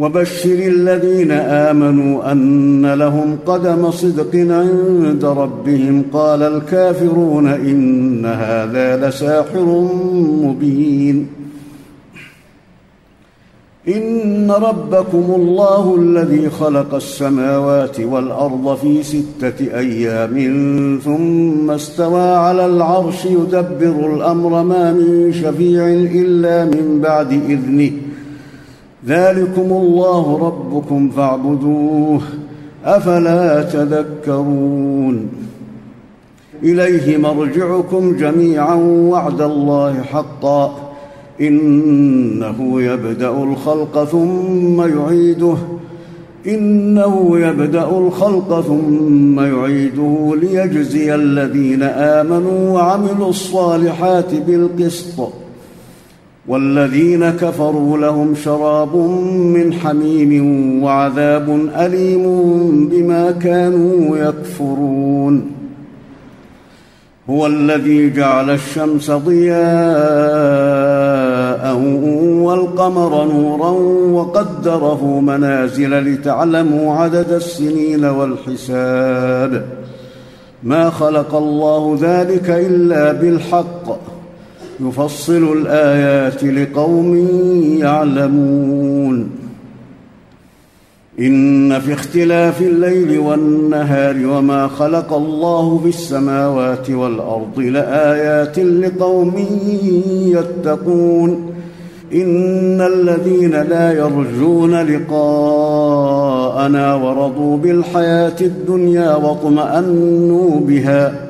وبشر الذين آمنوا أن لهم قدم صدق عند ربهم قال الكافرون إن هذا لساحر مبين. إن ربكم الله الذي خلق السماوات والأرض في ستة أيام ثم استوى على العرش يدبر الأمر ما من شفيع إلا من بعد إذنه ذلكم الله ربكم فاعبدوه أفلا تذكرون. إليه مرجعكم جميعا وعد الله حقا. إنه يبدأ الخلق ثم يعيده. إنه يبدأ الخلق ثم يعيده ليجزي الذين آمنوا وعملوا الصالحات بالقسط. والذين كفروا لهم شراب من حميم وعذاب أليم بما كانوا يكفرون. هو الذي جعل الشمس ضياء والقمر نورا وقدره منازل لتعلموا عدد السنين والحساب. ما خلق الله ذلك إلا بالحق. يفصل الآيات لقوم يعلمون. إن في اختلاف الليل والنهار وما خلق الله في السماوات والأرض لآيات لقوم يتقون. إن الذين لا يرجون لقاءنا ورضوا بالحياة الدنيا واطمأنوا بها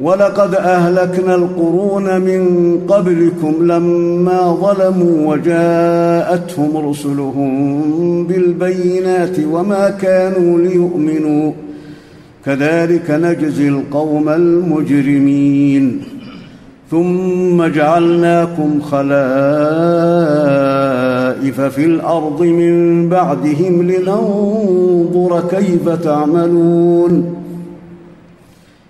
ولقد أهلكنا القرون من قبلكم لما ظلموا وجاءتهم رسلهم بالبينات وما كانوا ليؤمنوا. كذلك نجزي القوم المجرمين. ثم جعلناكم خلائف في الأرض من بعدهم لننظر كيف تعملون.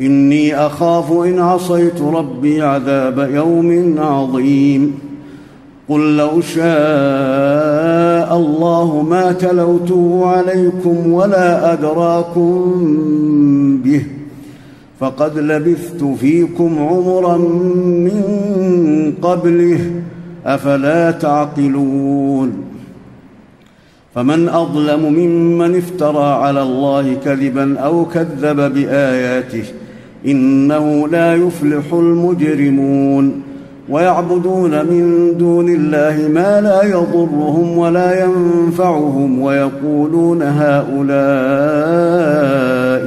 إني أخاف إن عصيت ربي عذاب يوم عظيم. قل لو شاء الله ما تلوته عليكم ولا أدراكم به فقد لبثت فيكم عمرا من قبله أفلا تعقلون. فمن أظلم ممن افترى على الله كذبا أو كذب بآياته إنه لا يفلح المجرمون ويعبدون من دون الله ما لا يضرهم ولا ينفعهم ويقولون هؤلاء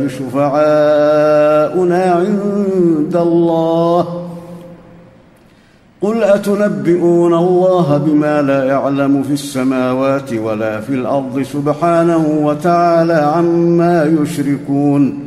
شفعاؤنا عند الله. قل أتنبئون الله بما لا يعلم في السماوات ولا في الأرض سبحانه وتعالى عما يشركون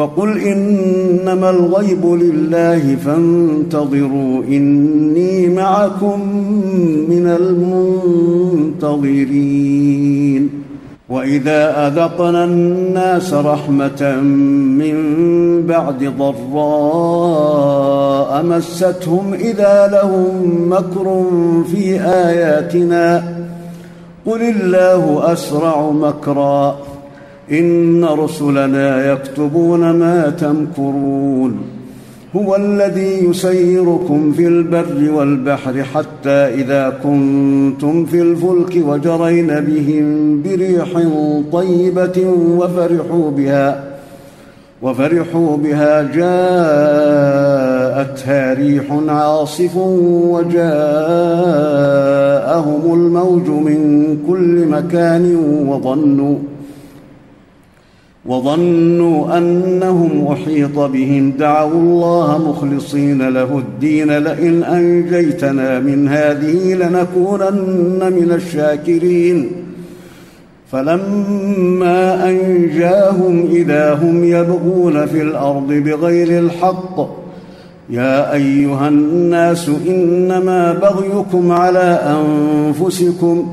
فقل إنما الغيب لله فانتظروا إني معكم من المنتظرين. وإذا أذقنا الناس رحمة من بعد ضراء مستهم إذا لهم مكر في آياتنا. قل الله أسرع مكرا. إن رسلنا يكتبون ما تمكرون هو الذي يسيركم في البر والبحر حتى إذا كنتم في الفلك وجرين بهم بريح طيبة وفرحوا بها وفرحوا بها جاءتها ريح عاصف وجاءهم الموج من كل مكان وظنوا وظنوا أنهم أحيط بهم. دعوا الله مخلصين له الدين. لئن أنجيتنا من هذه لنكونن من الشاكرين. فلما أنجاهم إذا هم يبغون في الأرض بغير الحق. يا أيها الناس إنما بغيكم على أنفسكم.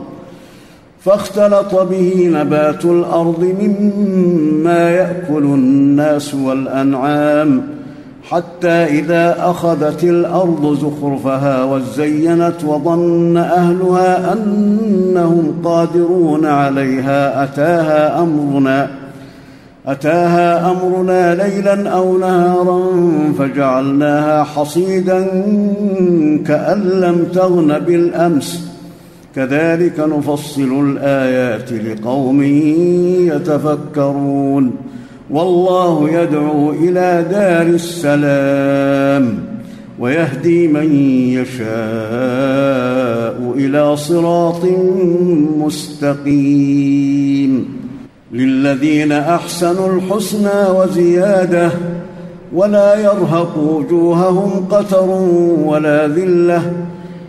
فاختلط به نبات الأرض مما يأكل الناس والأنعام حتى إذا أخذت الأرض زخرفها وزينت وظن أهلها أنهم قادرون عليها. أتاها أمرنا أتاها أمرنا ليلا أو نهارا فجعلناها حصيدا كأن لم تغن بالأمس. كذلك نفصل الآيات لقوم يتفكرون. والله يدعو إلى دار السلام ويهدي من يشاء إلى صراط مستقيم. للذين أحسنوا الحسنى وزيادة ولا يرهق وجوههم قتر ولا ذلة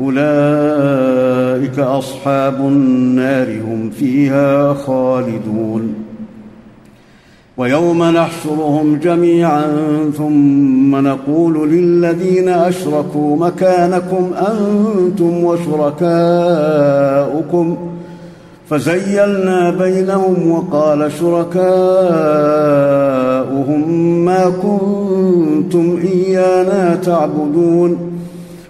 أولئك أصحاب النار هم فيها خالدون. ويوم نحشرهم جميعا ثم نقول للذين أشركوا مكانكم أنتم وشركاؤكم. فزيلنا بينهم وقال شركاؤهم ما كنتم إيانا تعبدون.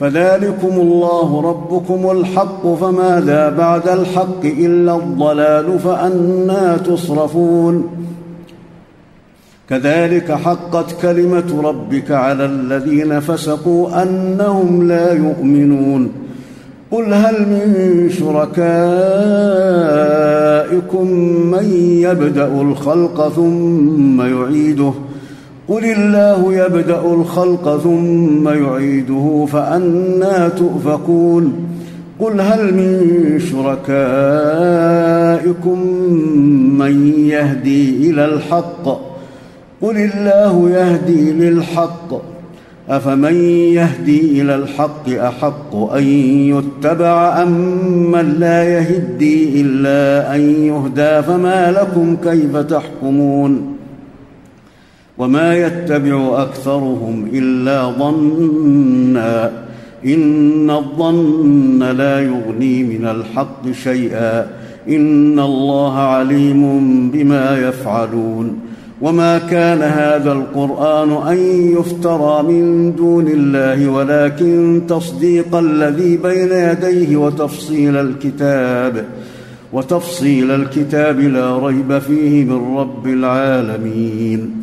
فذلكم الله ربكم الحق فماذا بعد الحق إلا الضلال فانى تصرفون. كذلك حقت كلمة ربك على الذين فسقوا أنهم لا يؤمنون. قل هل من شركائكم من يبدأ الخلق ثم يعيده؟ قل الله يبدا الخلق ثم يعيده فانى تؤفكون قل هل من شركائكم من يهدي إلى الحق؟ قل الله يهدي للحق. افمن يهدي إلى الحق احق ان يتبع ام من لا يهدي الا ان يهدى فما لكم كيف تحكمون وما يتبع اكثرهم الا ظنا ان الظن لا يغني من الحق شيئا ان الله عليم بما يفعلون وما كان هذا القران ان يفترى من دون الله ولكن تصديق الذي بين يديه وتفصيل الكتاب وتفصيل الكتاب لا ريب فيه من رب العالمين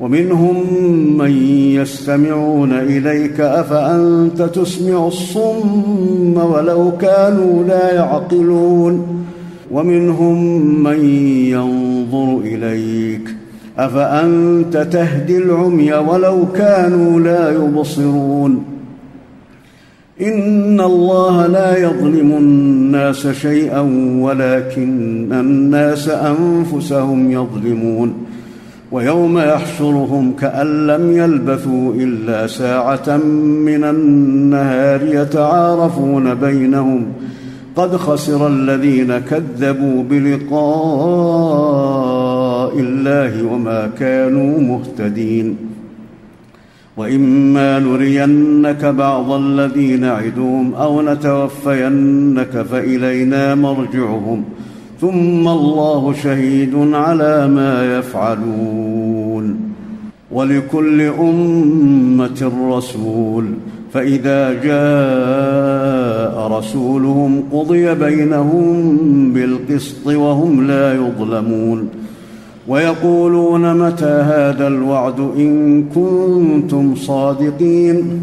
ومنهم من يستمعون إليك أفأنت تسمع الصم ولو كانوا لا يعقلون؟ ومنهم من ينظر إليك أفأنت تهدي العمي ولو كانوا لا يبصرون؟ إن الله لا يظلم الناس شيئا ولكن الناس أنفسهم يظلمون. ويوم يحشرهم كأن لم يلبثوا إلا ساعة من النهار يتعارفون بينهم قد خسر الذين كذبوا بلقاء الله وما كانوا مهتدين. وإما نرينك بعض الذي نعدهم أو نتوفينك فإلينا مرجعهم ثم الله شهيد على ما يفعلون. ولكل أمة رسول. فإذا جاء رسولهم قضي بينهم بالقسط وهم لا يظلمون. ويقولون متى هذا الوعد إن كنتم صادقين؟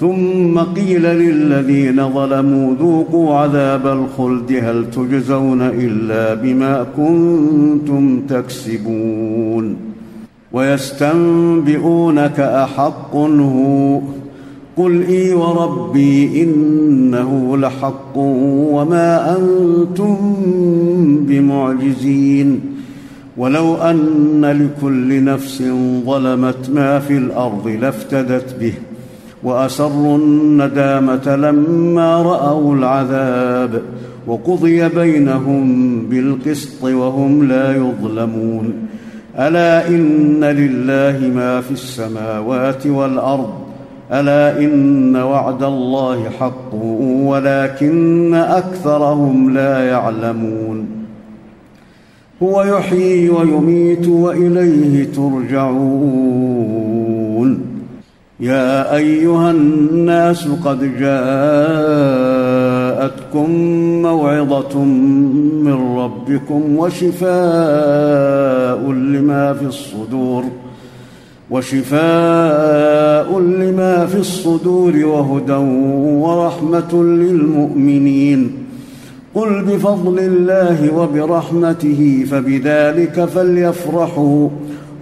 ثم قيل للذين ظلموا ذوقوا عذاب الخلد هل تجزون إلا بما كنتم تكسبون؟ ويستنبئونك أحق هو قل إي وربي إنه لحق وما أنتم بمعجزين. ولو أن لكل نفس ظلمت ما في الأرض لافتدت به. وأسروا الندامة لما رأوا العذاب وقضي بينهم بالقسط وهم لا يظلمون. ألا إن لله ما في السماوات والأرض؟ ألا إن وعد الله حق ولكن أكثرهم لا يعلمون. هو يحيي ويميت وإليه ترجعون. يا أيها الناس قد جاءتكم موعظة من ربكم وشفاء لما في الصدور وشفاء لما في الصدور وهدى ورحمة للمؤمنين. قل بفضل الله وبرحمته فبذلك فليفرحوا.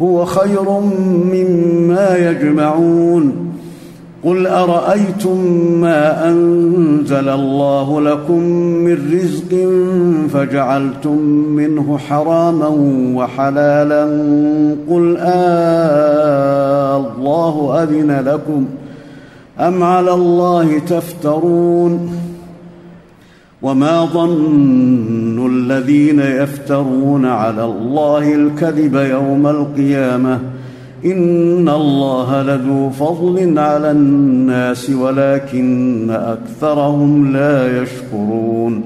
هو خير مما يجمعون. قل أرأيتم ما أنزل الله لكم من رزق فجعلتم منه حراما وحلالا. قل آه الله أذن لكم. أم على الله تفترون؟ وما ظن الذين يفترون على الله الكذب يوم القيامه ان الله لذو فضل على الناس ولكن اكثرهم لا يشكرون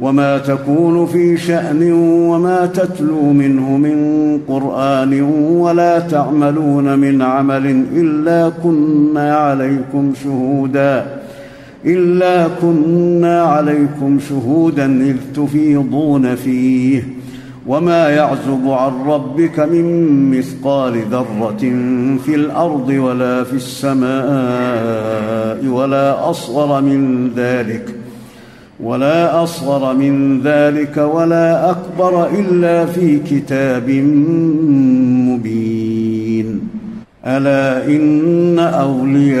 وما تكون في شان وما تتلو منه من قران ولا تعملون من عمل الا كنا عليكم شهودا الا كنا عليكم شهودا اذ تفيضون فيه وما يعزب عن ربك من مثقال ذره في الأرض ولا في السماء ولا اصغر من ذلك ولا اصغر من ذلك ولا اكبر الا في كتاب مبين الا ان اولياء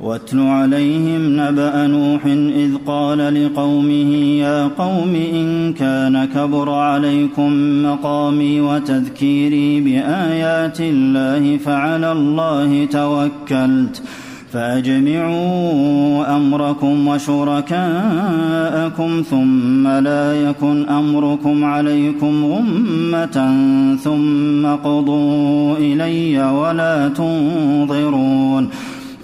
واتل عليهم نبأ نوح إذ قال لقومه يا قوم إن كان كبر عليكم مقامي وتذكيري بآيات الله فعلى الله توكلت فأجمعوا أمركم وشركاءكم ثم لا يكن أمركم عليكم غمة ثم قضوا إلي ولا تنظرون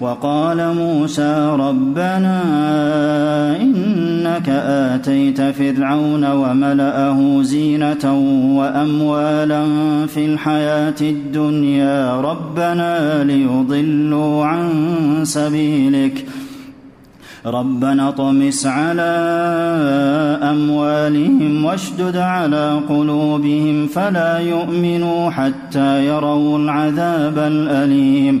وقال موسى ربنا إنك آتيت فرعون وملأه زينة وأموالا في الحياة الدنيا ربنا ليضلوا عن سبيلك ربنا اطمس على أموالهم واشدد على قلوبهم فلا يؤمنوا حتى يروا العذاب الأليم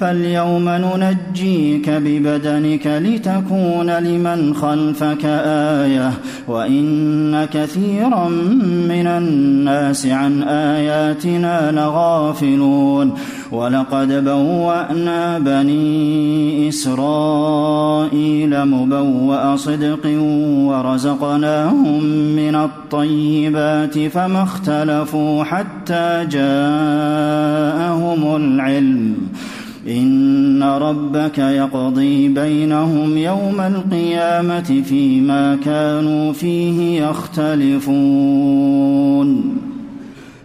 فاليوم ننجيك ببدنك لتكون لمن خلفك آية وإن كثيرا من الناس عن آياتنا لغافلون. ولقد بوأنا بني إسرائيل مبوأ صدق ورزقناهم من الطيبات فما اختلفوا حتى جاءهم العلم. إن ربك يقضي بينهم يوم القيامة فيما كانوا فيه يختلفون.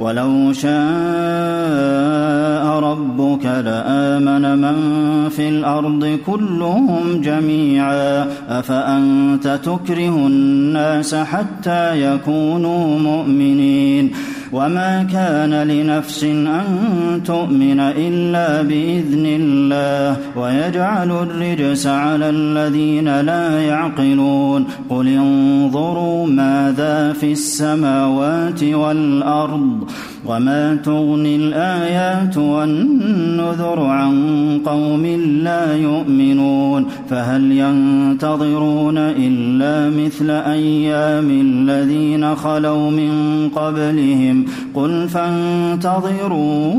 ولو شاء ربك لآمن من في الأرض كلهم جميعا. أفأنت تكره الناس حتى يكونوا مؤمنين؟ وما كان لنفس أن تؤمن إلا بإذن الله ويجعل الرجس على الذين لا يعقلون قل انظروا ماذا في السماوات والأرض وما تغني الآيات والنذر عن قوم لا يؤمنون فهل ينتظرون إلا مثل أيام الذين خلوا من قبلهم قل فانتظروا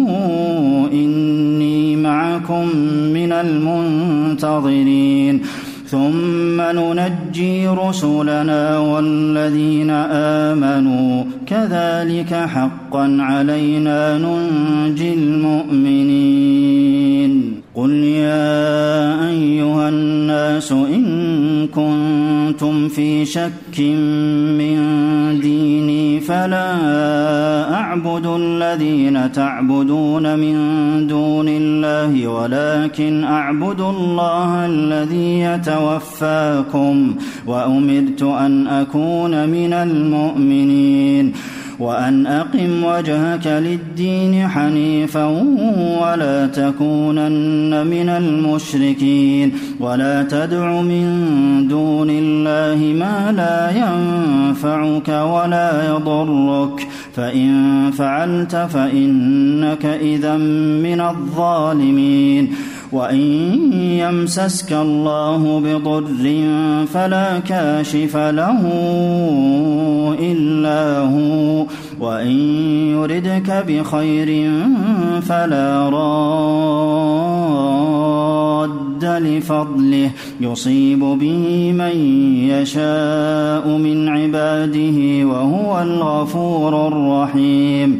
إني معكم من المنتظرين. ثم ننجي رسلنا والذين آمنوا. كذلك حقا علينا ننجي المؤمنين. قل يا أيها الناس إن كنتم في شك من ديني فلا أعبد الذين تعبدون من دون الله ولكن أعبد الله الذي يتوفاكم وأمرت أن أكون من المؤمنين وأن أقم وجهك للدين حنيفا ولا تكونن من المشركين ولا تدع من دون الله ما لا ينفعك ولا يضرك فإن فعلت فإنك إذا من الظالمين. وإن يمسسك الله بضر فلا كاشف له إلا هو. وإن يردك بخير فلا راد لفضله. يصيب به من يشاء من عباده وهو الغفور الرحيم.